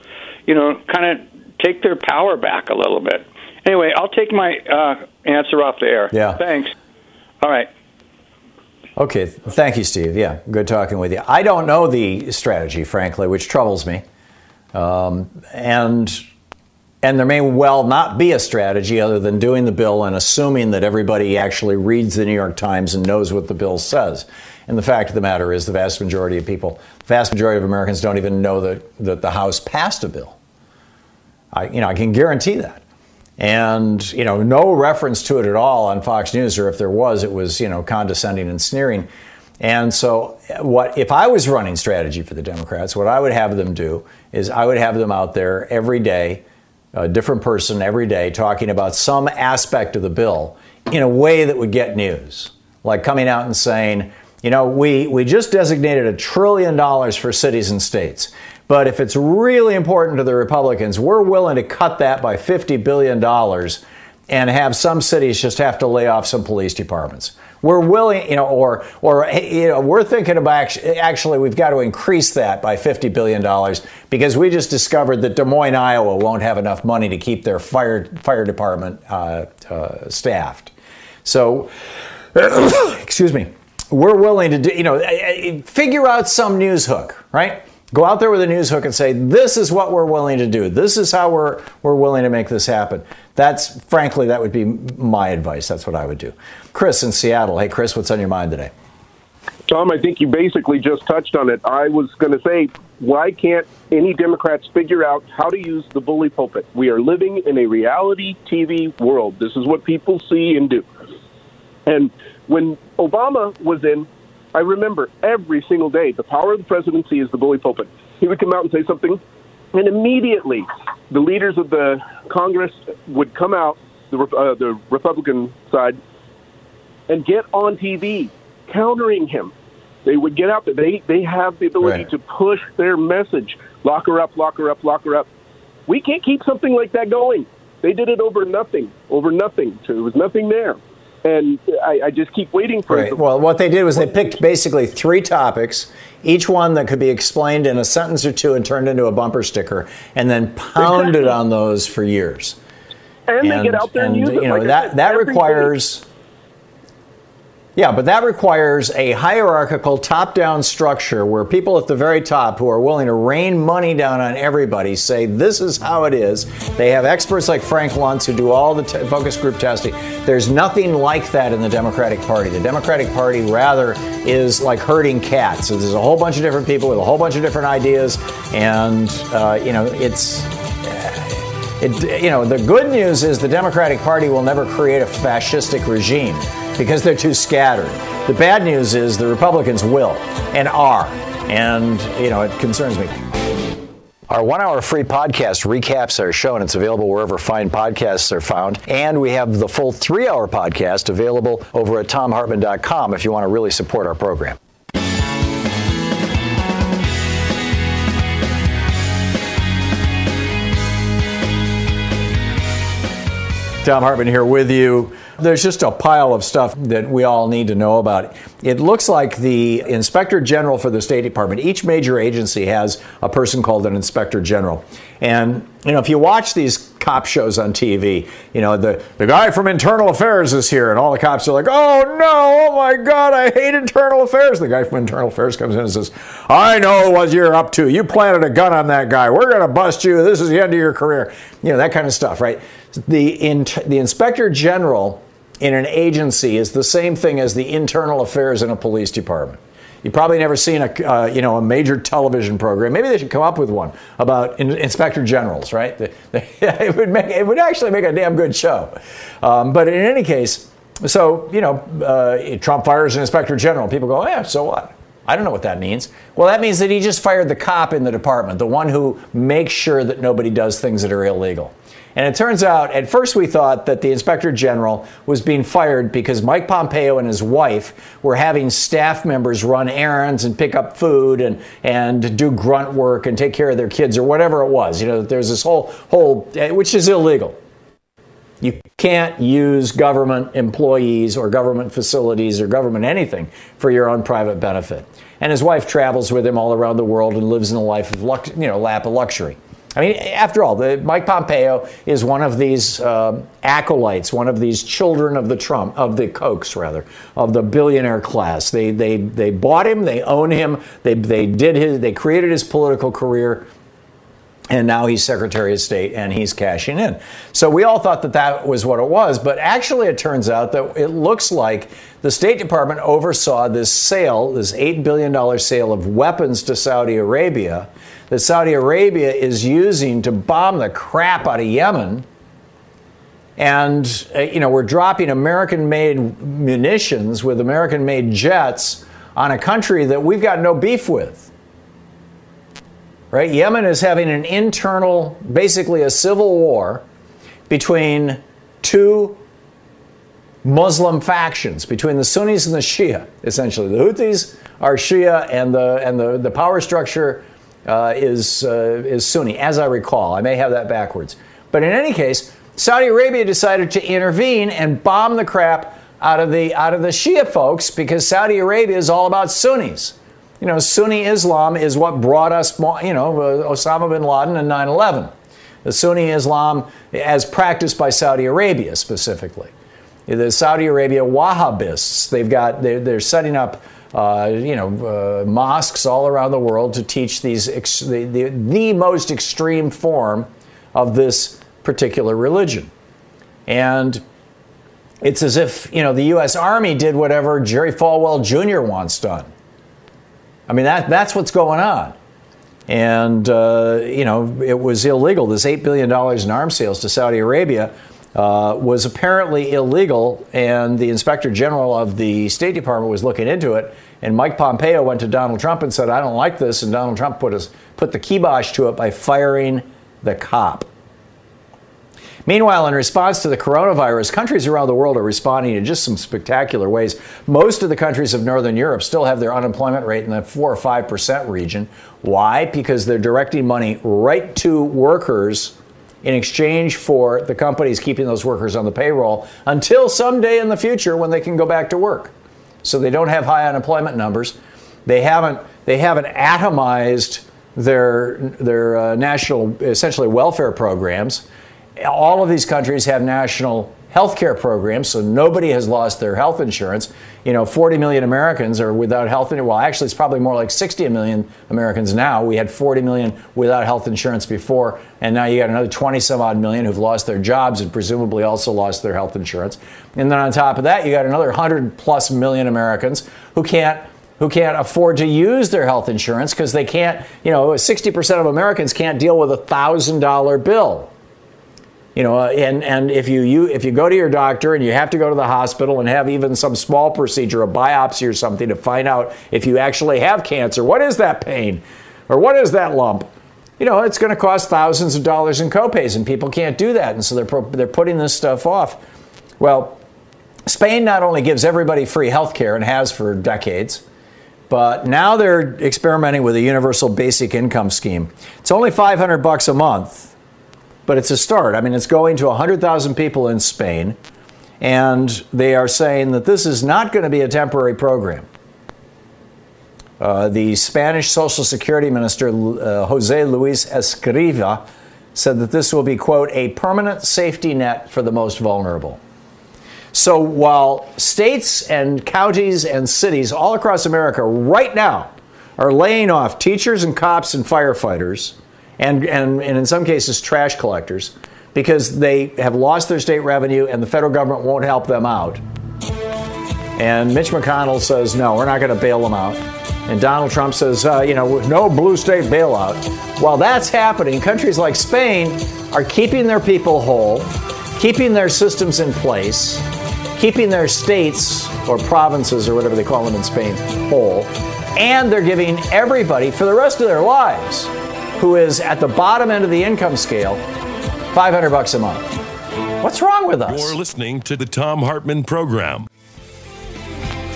you know, kind of take their power back a little bit? Anyway, I'll take my uh, answer off the air. Yeah. Thanks. All right. Okay, thank you, Steve. Yeah, good talking with you. I don't know the strategy, frankly, which troubles me. Um, and and there may well not be a strategy other than doing the bill and assuming that everybody actually reads the New York Times and knows what the bill says. And the fact of the matter is, the vast majority of people, the vast majority of Americans, don't even know that, that the House passed a bill. I, you know, I can guarantee that. And you know, no reference to it at all on Fox News, or if there was, it was you know condescending and sneering. And so, what if I was running strategy for the Democrats? What I would have them do is I would have them out there every day a different person every day talking about some aspect of the bill in a way that would get news. Like coming out and saying, you know, we, we just designated a trillion dollars for cities and states. But if it's really important to the Republicans, we're willing to cut that by $50 billion and have some cities just have to lay off some police departments. We're willing, you know, or or you know, we're thinking about actually we've got to increase that by 50 billion dollars because we just discovered that Des Moines, Iowa, won't have enough money to keep their fire fire department uh, uh, staffed. So, excuse me, we're willing to do, you know, figure out some news hook, right? Go out there with a news hook and say, this is what we're willing to do. This is how we're, we're willing to make this happen. That's, frankly, that would be my advice. That's what I would do. Chris in Seattle. Hey, Chris, what's on your mind today? Thom, I think you basically just touched on it. I was going to say, why can't any Democrats figure out how to use the bully pulpit? We are living in a reality TV world. This is what people see and do. And when Obama was in, I remember every single day the power of the presidency is the bully pulpit. He would come out and say something, and immediately the leaders of the Congress would come out, the, uh, the Republican side, and get on TV countering him. They would get out there. They, they have the ability Right. to push their message. Lock her up, lock her up, lock her up. We can't keep something like that going. They did it over nothing, over nothing. So there was nothing there. And I, I just keep waiting for it. Well, what they did was they picked basically three topics, each one that could be explained in a sentence or two and turned into a bumper sticker, and then pounded Exactly. on those for years. And, they get out there and, use it. you know like that that requires. Yeah, but that requires a hierarchical top-down structure where people at the very top who are willing to rain money down on everybody say this is how it is. They have experts like Frank Luntz who do all the t- focus group testing. There's nothing like that in the Democratic Party. The Democratic Party rather is like herding cats. So there's a whole bunch of different people with a whole bunch of different ideas, and uh, you know it's it, you know, the good news is the Democratic Party will never create a fascistic regime because they're too scattered. The bad news is the Republicans will and are. And, you know, it concerns me. Our one hour free podcast recaps our show, and it's available wherever fine podcasts are found. And we have the full three hour podcast available over at thomhartmann.com if you want to really support our program. Thom Hartmann here with you. There's just a pile of stuff that we all need to know about. It looks like the Inspector General for the State Department, each major agency has a person called an Inspector General. And, you know, if you watch these cop shows on TV, you know, the, the guy from Internal Affairs is here, and all the cops are like, oh no, oh my God, I hate Internal Affairs. The guy from Internal Affairs comes in and says, I know what you're up to. You planted a gun on that guy. We're going to bust you. This is the end of your career. You know, that kind of stuff, right? The, the Inspector General in an agency is the same thing as the internal affairs in a police department. You've probably never seen a, uh, you know, a major television program. Maybe they should come up with one about in, inspector generals, right? The- the- it would make it would actually make a damn good show. Um, but in any case, so you know, uh, Trump fires an inspector general. People go, yeah, so what? I don't know what that means. Well, that means that he just fired the cop in the department, the one who makes sure that nobody does things that are illegal. And it turns out, at first we thought that the inspector general was being fired because Mike Pompeo and his wife were having staff members run errands and pick up food and, and do grunt work and take care of their kids or whatever it was. You know, there's this whole, whole, eh, which is illegal. Can't use government employees or government facilities or government anything for your own private benefit. And his wife travels with him all around the world and lives in a life of lux, you know, lap of luxury. I mean, after all, the, Mike Pompeo is one of these uh, acolytes, one of these children of the Trump, of the Kochs, rather, of the billionaire class. They, they, they bought him, they own him, they, they did his, they created his political career and now he's Secretary of State and he's cashing in. So we all thought that that was what it was, but actually it turns out that it looks like the State Department oversaw this sale, this $8 billion sale of weapons to Saudi Arabia, that Saudi Arabia is using to bomb the crap out of Yemen. And, uh, you know, we're dropping American made munitions with American made jets on a country that we've got no beef with right? Yemen is having an internal, basically a civil war between two Muslim factions, between the Sunnis and the Shia, essentially. The Houthis are Shia, and the and the, the power structure uh, is uh, is Sunni, as I recall. I may have that backwards, but in any case, Saudi Arabia decided to intervene and bomb the crap out of the out of the Shia folks because Saudi Arabia is all about Sunnis you know, Sunni Islam is what brought us, you know, uh, Osama bin Laden and 9 11. The Sunni Islam, as practiced by Saudi Arabia specifically. The Saudi Arabia Wahhabists, they've got, they're, they're setting up, uh, you know, uh, mosques all around the world to teach these, ex- the, the, the most extreme form of this particular religion. And it's as if, you know, the U.S. Army did whatever Jerry Falwell Jr. wants done. I mean, that, that's what's going on. And, uh, you know, it was illegal. This $8 billion in arms sales to Saudi Arabia uh, was apparently illegal, and the inspector general of the State Department was looking into it. And Mike Pompeo went to Donald Trump and said, I don't like this. And Donald Trump put, his, put the kibosh to it by firing the cop. Meanwhile, in response to the coronavirus, countries around the world are responding in just some spectacular ways. Most of the countries of Northern Europe still have their unemployment rate in the 4 or 5% region. Why? Because they're directing money right to workers in exchange for the companies keeping those workers on the payroll until someday in the future when they can go back to work. So they don't have high unemployment numbers. They haven't, they haven't atomized their, their uh, national, essentially, welfare programs all of these countries have national health care programs, so nobody has lost their health insurance. You know, 40 million Americans are without health insurance. Well, actually, it's probably more like 60 million Americans now. We had 40 million without health insurance before, and now you got another 20 some odd million who've lost their jobs and presumably also lost their health insurance. And then on top of that, you got another 100 plus million Americans who can't who can't afford to use their health insurance because they can't, you know, 60% of Americans can't deal with a $1,000 bill. You know, uh, and, and if you, you if you go to your doctor and you have to go to the hospital and have even some small procedure, a biopsy or something to find out if you actually have cancer, what is that pain? Or what is that lump? You know, it's going to cost thousands of dollars in copays, and people can't do that. And so they're, they're putting this stuff off. Well, Spain not only gives everybody free health care and has for decades, but now they're experimenting with a universal basic income scheme. It's only 500 bucks a month but it's a start. I mean, it's going to 100,000 people in Spain, and they are saying that this is not going to be a temporary program. Uh, the Spanish Social Security Minister, uh, Jose Luis Escriva, said that this will be, quote, a permanent safety net for the most vulnerable. So while states and counties and cities all across America right now are laying off teachers and cops and firefighters, and, and, and in some cases trash collectors because they have lost their state revenue and the federal government won't help them out. And Mitch McConnell says, no, we're not going to bail them out. And Donald Trump says, uh, you know, no blue state bailout. While that's happening, countries like Spain are keeping their people whole, keeping their systems in place, keeping their states or provinces or whatever they call them in Spain whole, and they're giving everybody for the rest of their lives who is at the bottom end of the income scale, 500 bucks a month. What's wrong with us? You're listening to the Thom Hartmann program.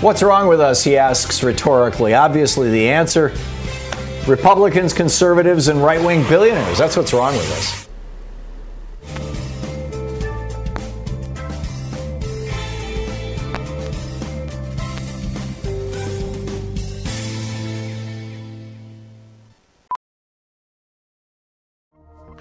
What's wrong with us? He asks rhetorically. Obviously, the answer Republicans, conservatives, and right wing billionaires. That's what's wrong with us.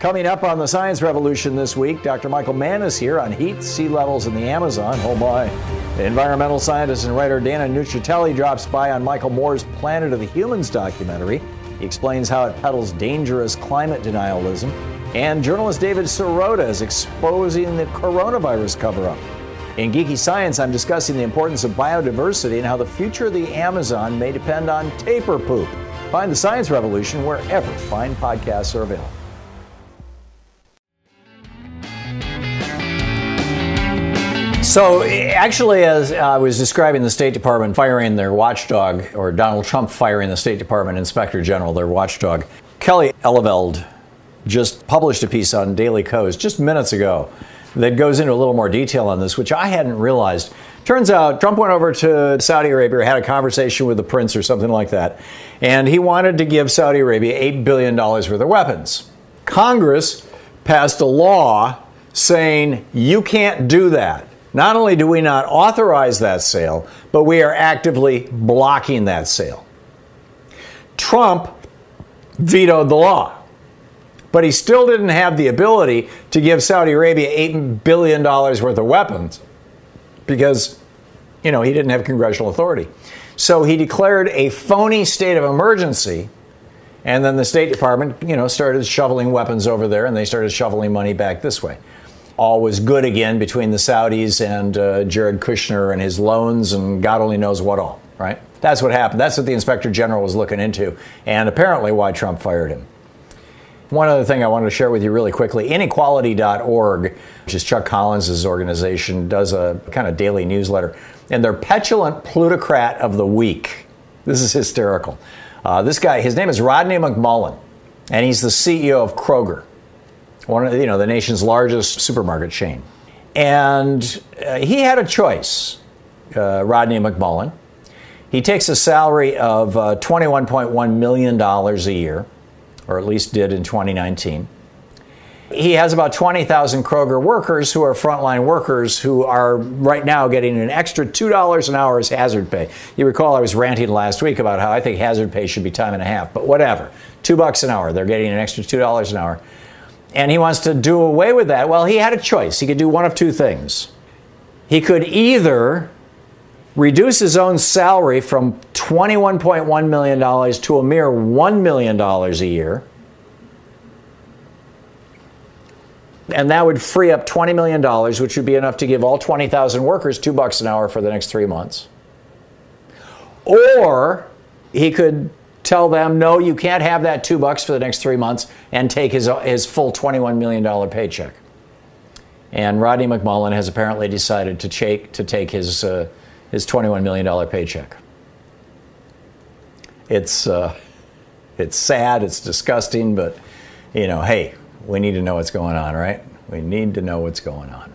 Coming up on the Science Revolution this week, Dr. Michael Mann is here on heat, sea levels and the Amazon. Oh my. Environmental scientist and writer Dana Nuccitelli drops by on Michael Moore's Planet of the Humans documentary. He explains how it peddles dangerous climate denialism. And journalist David Sirota is exposing the coronavirus cover up. In Geeky Science, I'm discussing the importance of biodiversity and how the future of the Amazon may depend on tapir poop. Find the Science Revolution wherever fine podcasts are available. So, actually, as I was describing the State Department firing their watchdog, or Donald Trump firing the State Department Inspector General, their watchdog, Kerry Eleveld just published a piece on Daily Kos just minutes ago that goes into a little more detail on this, which I hadn't realized. Turns out Trump went over to Saudi Arabia, had a conversation with the prince or something like that, and he wanted to give Saudi Arabia $8 billion worth of weapons. Congress passed a law saying you can't do that. Not only do we not authorize that sale, but we are actively blocking that sale. Trump vetoed the law, but he still didn't have the ability to give Saudi Arabia $8 billion worth of weapons because, you know, he didn't have congressional authority. So he declared a phony state of emergency And then the State Department, you know, started shoveling weapons over there, and they started shoveling money back this way. All was good again between the Saudis and uh, Jared Kushner and his loans, and God only knows what all. Right? That's what happened. That's what the Inspector General was looking into, and apparently why Trump fired him. One other thing I wanted to share with you really quickly inequality.org, which is Chuck Collins' organization, does a kind of daily newsletter. And their petulant plutocrat of the week. This is hysterical. Uh, this guy, his name is Rodney McMullen, and he's the CEO of Kroger, one of you know the nation's largest supermarket chain. And uh, he had a choice, uh, Rodney McMullen. He takes a salary of uh, $21.1 million a year or at least did in 2019. He has about 20,000 Kroger workers who are frontline workers who are right now getting an extra $2 an hour as hazard pay. You recall I was ranting last week about how I think hazard pay should be time and a half, but whatever. Two bucks an hour. They're getting an extra $2 an hour. And he wants to do away with that. Well, he had a choice. He could do one of two things. He could either reduce his own salary from $21.1 million to a mere $1 million a year. And that would free up $20 million, which would be enough to give all 20,000 workers two bucks an hour for the next three months. Or he could tell them, no, you can't have that two bucks for the next three months and take his, his full $21 million paycheck. And Rodney McMullen has apparently decided to take, to take his, uh, his $21 million paycheck. It's, uh, it's sad, it's disgusting, but, you know, hey, we need to know what's going on, right? We need to know what's going on.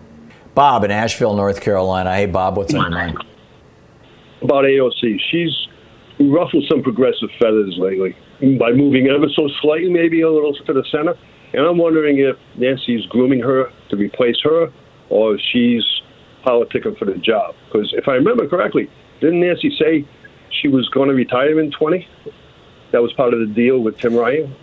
Bob in Asheville, North Carolina. Hey, Bob, what's on your mind? About AOC. She's ruffled some progressive feathers lately by moving ever so slightly, maybe a little to the center. And I'm wondering if Nancy's grooming her to replace her or if she's politicking for the job. Because if I remember correctly, didn't Nancy say she was going to retire in 20? That was part of the deal with Tim Ryan.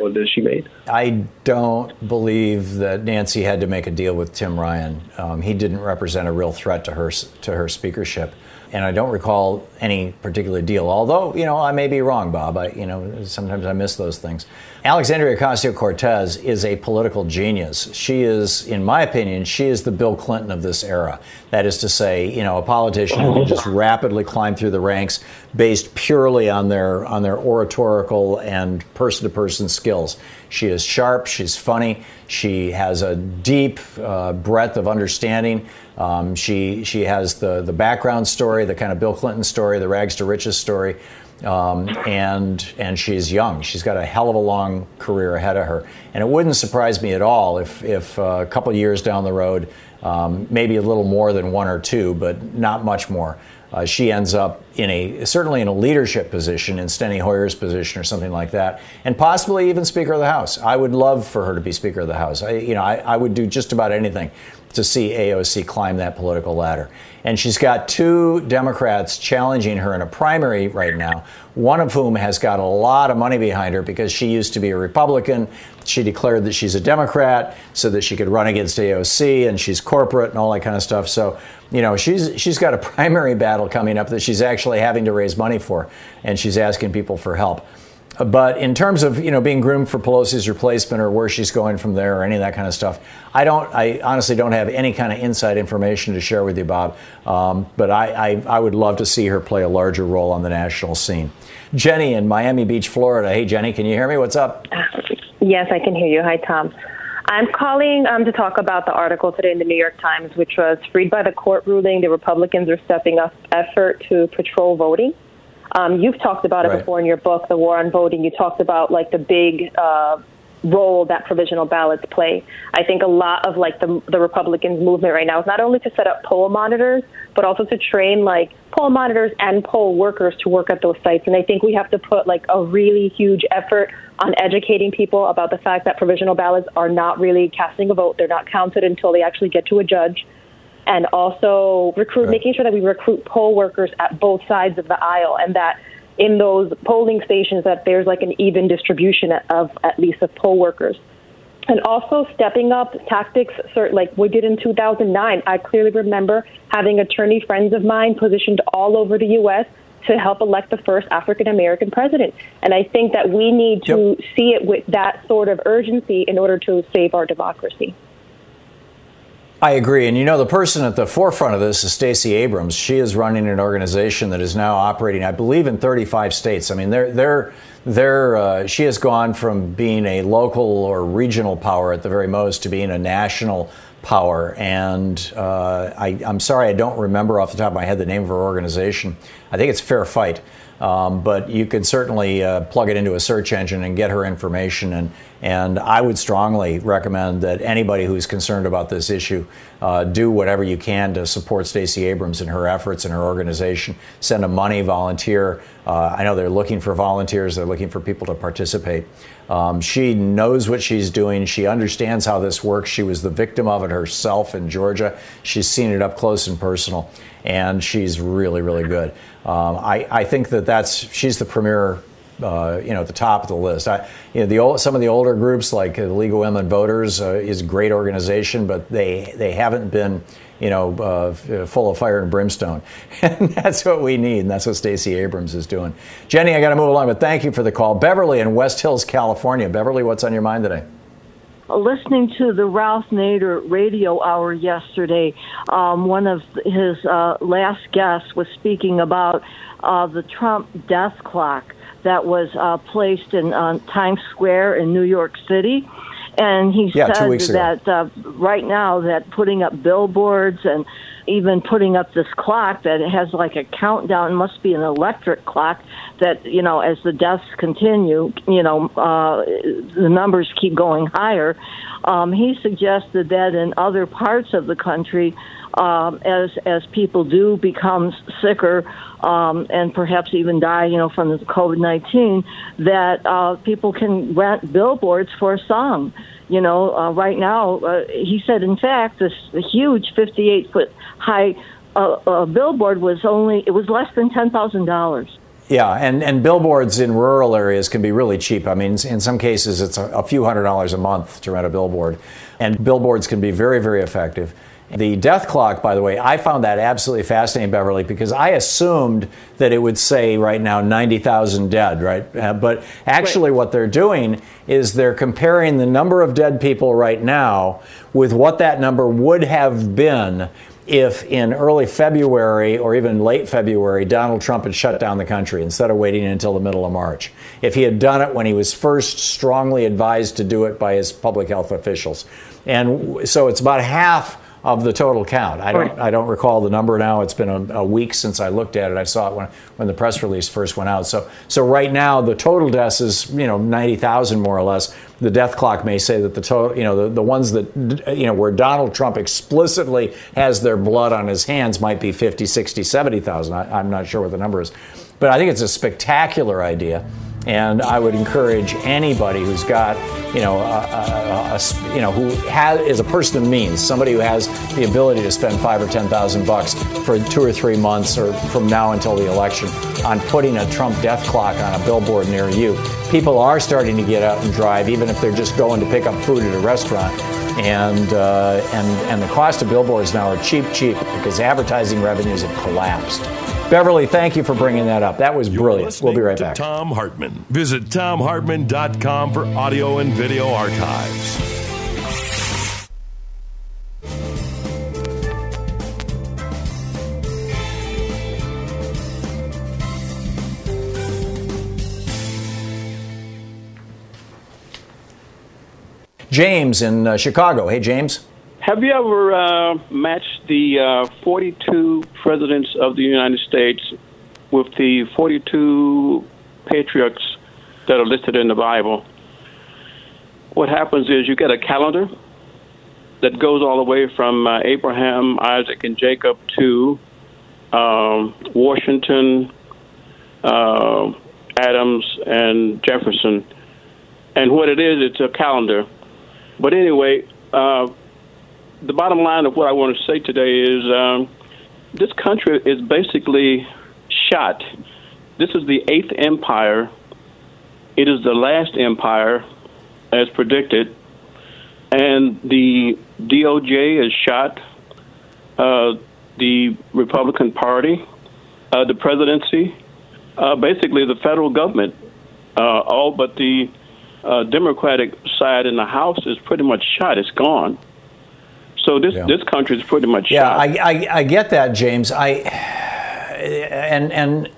Or did she made? I don't believe that Nancy had to make a deal with Tim Ryan. Um, he didn't represent a real threat to her to her speakership and I don't recall any particular deal. Although, you know, I may be wrong, Bob. I, you know, sometimes I miss those things. Alexandria Ocasio Cortez is a political genius. She is, in my opinion, she is the Bill Clinton of this era. That is to say, you know, a politician who can just rapidly climb through the ranks based purely on their on their oratorical and person-to-person skills. She is sharp. She's funny. She has a deep uh, breadth of understanding. Um, she she has the the background story, the kind of Bill Clinton story, the rags to riches story. Um, and and she's young. She's got a hell of a long career ahead of her, and it wouldn't surprise me at all if if uh, a couple years down the road, um, maybe a little more than one or two, but not much more. Uh, she ends up in a certainly in a leadership position in Steny Hoyer's position or something like that, and possibly even Speaker of the House. I would love for her to be Speaker of the House. I, you know, I, I would do just about anything to see AOC climb that political ladder. And she's got two Democrats challenging her in a primary right now, one of whom has got a lot of money behind her because she used to be a Republican. She declared that she's a Democrat so that she could run against AOC and she's corporate and all that kind of stuff. So, you know, she's she's got a primary battle coming up that she's actually having to raise money for and she's asking people for help. But in terms of you know being groomed for Pelosi's replacement or where she's going from there or any of that kind of stuff, I don't. I honestly don't have any kind of inside information to share with you, Bob. Um, but I, I, I would love to see her play a larger role on the national scene. Jenny in Miami Beach, Florida. Hey, Jenny, can you hear me? What's up? Yes, I can hear you. Hi, Thom. I'm calling um, to talk about the article today in the New York Times, which was freed by the court ruling. The Republicans are stepping up effort to patrol voting. Um, you've talked about it right. before in your book, The War on Voting. You talked about like the big uh, role that provisional ballots play. I think a lot of like the, the Republicans movement right now is not only to set up poll monitors, but also to train like poll monitors and poll workers to work at those sites. And I think we have to put like a really huge effort on educating people about the fact that provisional ballots are not really casting a vote. They're not counted until they actually get to a judge and also recruit, right. making sure that we recruit poll workers at both sides of the aisle, and that in those polling stations that there's like an even distribution of at least of poll workers. And also stepping up tactics, sort like we did in 2009. I clearly remember having attorney friends of mine positioned all over the U.S. to help elect the first African American president. And I think that we need to yep. see it with that sort of urgency in order to save our democracy. I agree. And you know, the person at the forefront of this is Stacey Abrams. She is running an organization that is now operating, I believe, in 35 states. I mean, they're, they're, they're, uh, she has gone from being a local or regional power at the very most to being a national power. And uh, I, I'm sorry, I don't remember off the top of my head the name of her organization. I think it's Fair Fight. Um, but you could certainly uh, plug it into a search engine and get her information. And, and I would strongly recommend that anybody who's concerned about this issue uh, do whatever you can to support Stacey Abrams in her efforts and her organization. Send them money, volunteer. Uh, I know they're looking for volunteers, they're looking for people to participate. Um, she knows what she's doing. She understands how this works. She was the victim of it herself in Georgia. She's seen it up close and personal, and she's really, really good. Um, I, I think that that's she's the premier uh, you know, at the top of the list. I, you know, the old, some of the older groups like the League of Women Voters uh, is a great organization, but they they haven't been, you know, uh, full of fire and brimstone. And that's what we need, and that's what Stacey Abrams is doing. Jenny, I got to move along, but thank you for the call. Beverly in West Hills, California. Beverly, what's on your mind today? listening to the Ralph Nader radio hour yesterday, um, one of his uh, last guests was speaking about uh, the Trump death clock that was uh, placed in uh, Times Square in New York City. And he yeah, said that uh, right now that putting up billboards and even putting up this clock that has like a countdown must be an electric clock that you know as the deaths continue you know uh, the numbers keep going higher. Um, he suggested that in other parts of the country um, as as people do become sicker um, and perhaps even die, you know, from the COVID nineteen, that uh, people can rent billboards for a song. You know, uh, right now, uh, he said, in fact, this huge fifty-eight foot high uh, uh, billboard was only it was less than ten thousand dollars. Yeah, and, and billboards in rural areas can be really cheap. I mean, in some cases, it's a, a few hundred dollars a month to rent a billboard. And billboards can be very, very effective. The death clock, by the way, I found that absolutely fascinating, Beverly, because I assumed that it would say right now 90,000 dead, right? Uh, but actually, right. what they're doing is they're comparing the number of dead people right now with what that number would have been if in early February or even late February, Donald Trump had shut down the country instead of waiting until the middle of March. If he had done it when he was first strongly advised to do it by his public health officials. And so it's about half of the total count. I don't, I don't recall the number now. It's been a, a, week since I looked at it. I saw it when, when the press release first went out. So, so right now, the total deaths is, you know, 90,000 more or less. The death clock may say that the total, you know, the, the ones that, you know, where Donald Trump explicitly has their blood on his hands might be 50, 60, 70,000. I'm not sure what the number is. But I think it's a spectacular idea. And I would encourage anybody who's got, you know, a, a, a, you know, who has, is a person of means, somebody who has the ability to spend five or ten thousand bucks for two or three months, or from now until the election, on putting a Trump death clock on a billboard near you. People are starting to get out and drive, even if they're just going to pick up food at a restaurant and uh, and and the cost of billboards now are cheap, cheap because advertising revenues have collapsed. Beverly, thank you for bringing that up. That was brilliant. We'll be right back. Thom Hartmann. Visit thomhartmann.com for audio and video archives. James in uh, Chicago. Hey, James. Have you ever uh, matched the uh, 42 presidents of the United States with the 42 patriarchs that are listed in the Bible? What happens is you get a calendar that goes all the way from uh, Abraham, Isaac, and Jacob to um, Washington, uh, Adams, and Jefferson. And what it is, it's a calendar. But anyway, uh, the bottom line of what I want to say today is um, this country is basically shot. This is the eighth empire. It is the last empire, as predicted, and the DOJ is shot uh, the Republican Party, uh, the presidency, uh, basically the federal government, uh, all but the uh, Democratic side in the House is pretty much shot. It's gone. So this this country is pretty much Yeah. I, I, I get that, James. I and and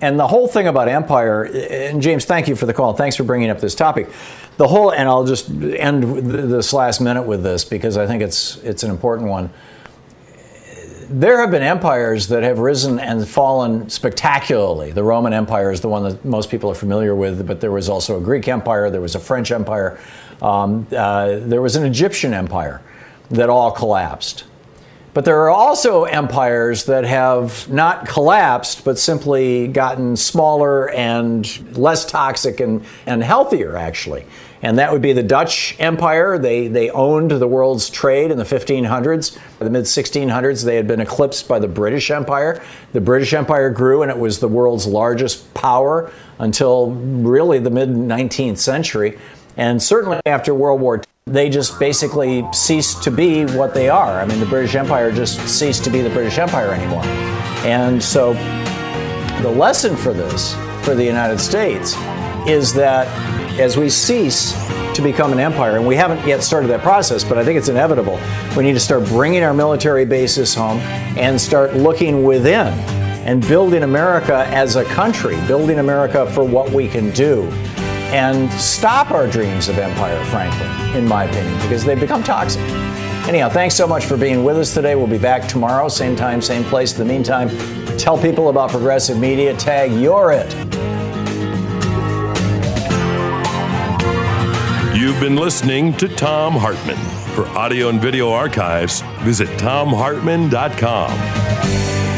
and the whole thing about empire. And James, thank you for the call. Thanks for bringing up this topic. The whole, and I'll just end this last minute with this because I think it's it's an important one. There have been empires that have risen and fallen spectacularly. The Roman Empire is the one that most people are familiar with, but there was also a Greek Empire, there was a French Empire, um, uh, there was an Egyptian Empire that all collapsed. But there are also empires that have not collapsed, but simply gotten smaller and less toxic and, and healthier, actually. And that would be the Dutch Empire. They, they owned the world's trade in the 1500s. In the mid 1600s, they had been eclipsed by the British Empire. The British Empire grew, and it was the world's largest power until really the mid 19th century. And certainly after World War they just basically ceased to be what they are. I mean, the British Empire just ceased to be the British Empire anymore. And so the lesson for this, for the United States, is that as we cease to become an empire, and we haven't yet started that process, but I think it's inevitable, we need to start bringing our military bases home and start looking within and building America as a country, building America for what we can do and stop our dreams of empire, frankly, in my opinion, because they've become toxic. Anyhow, thanks so much for being with us today. We'll be back tomorrow, same time, same place. In the meantime, tell people about progressive media. Tag You're It. You've been listening to Thom Hartmann. For audio and video archives, visit thomhartmann.com.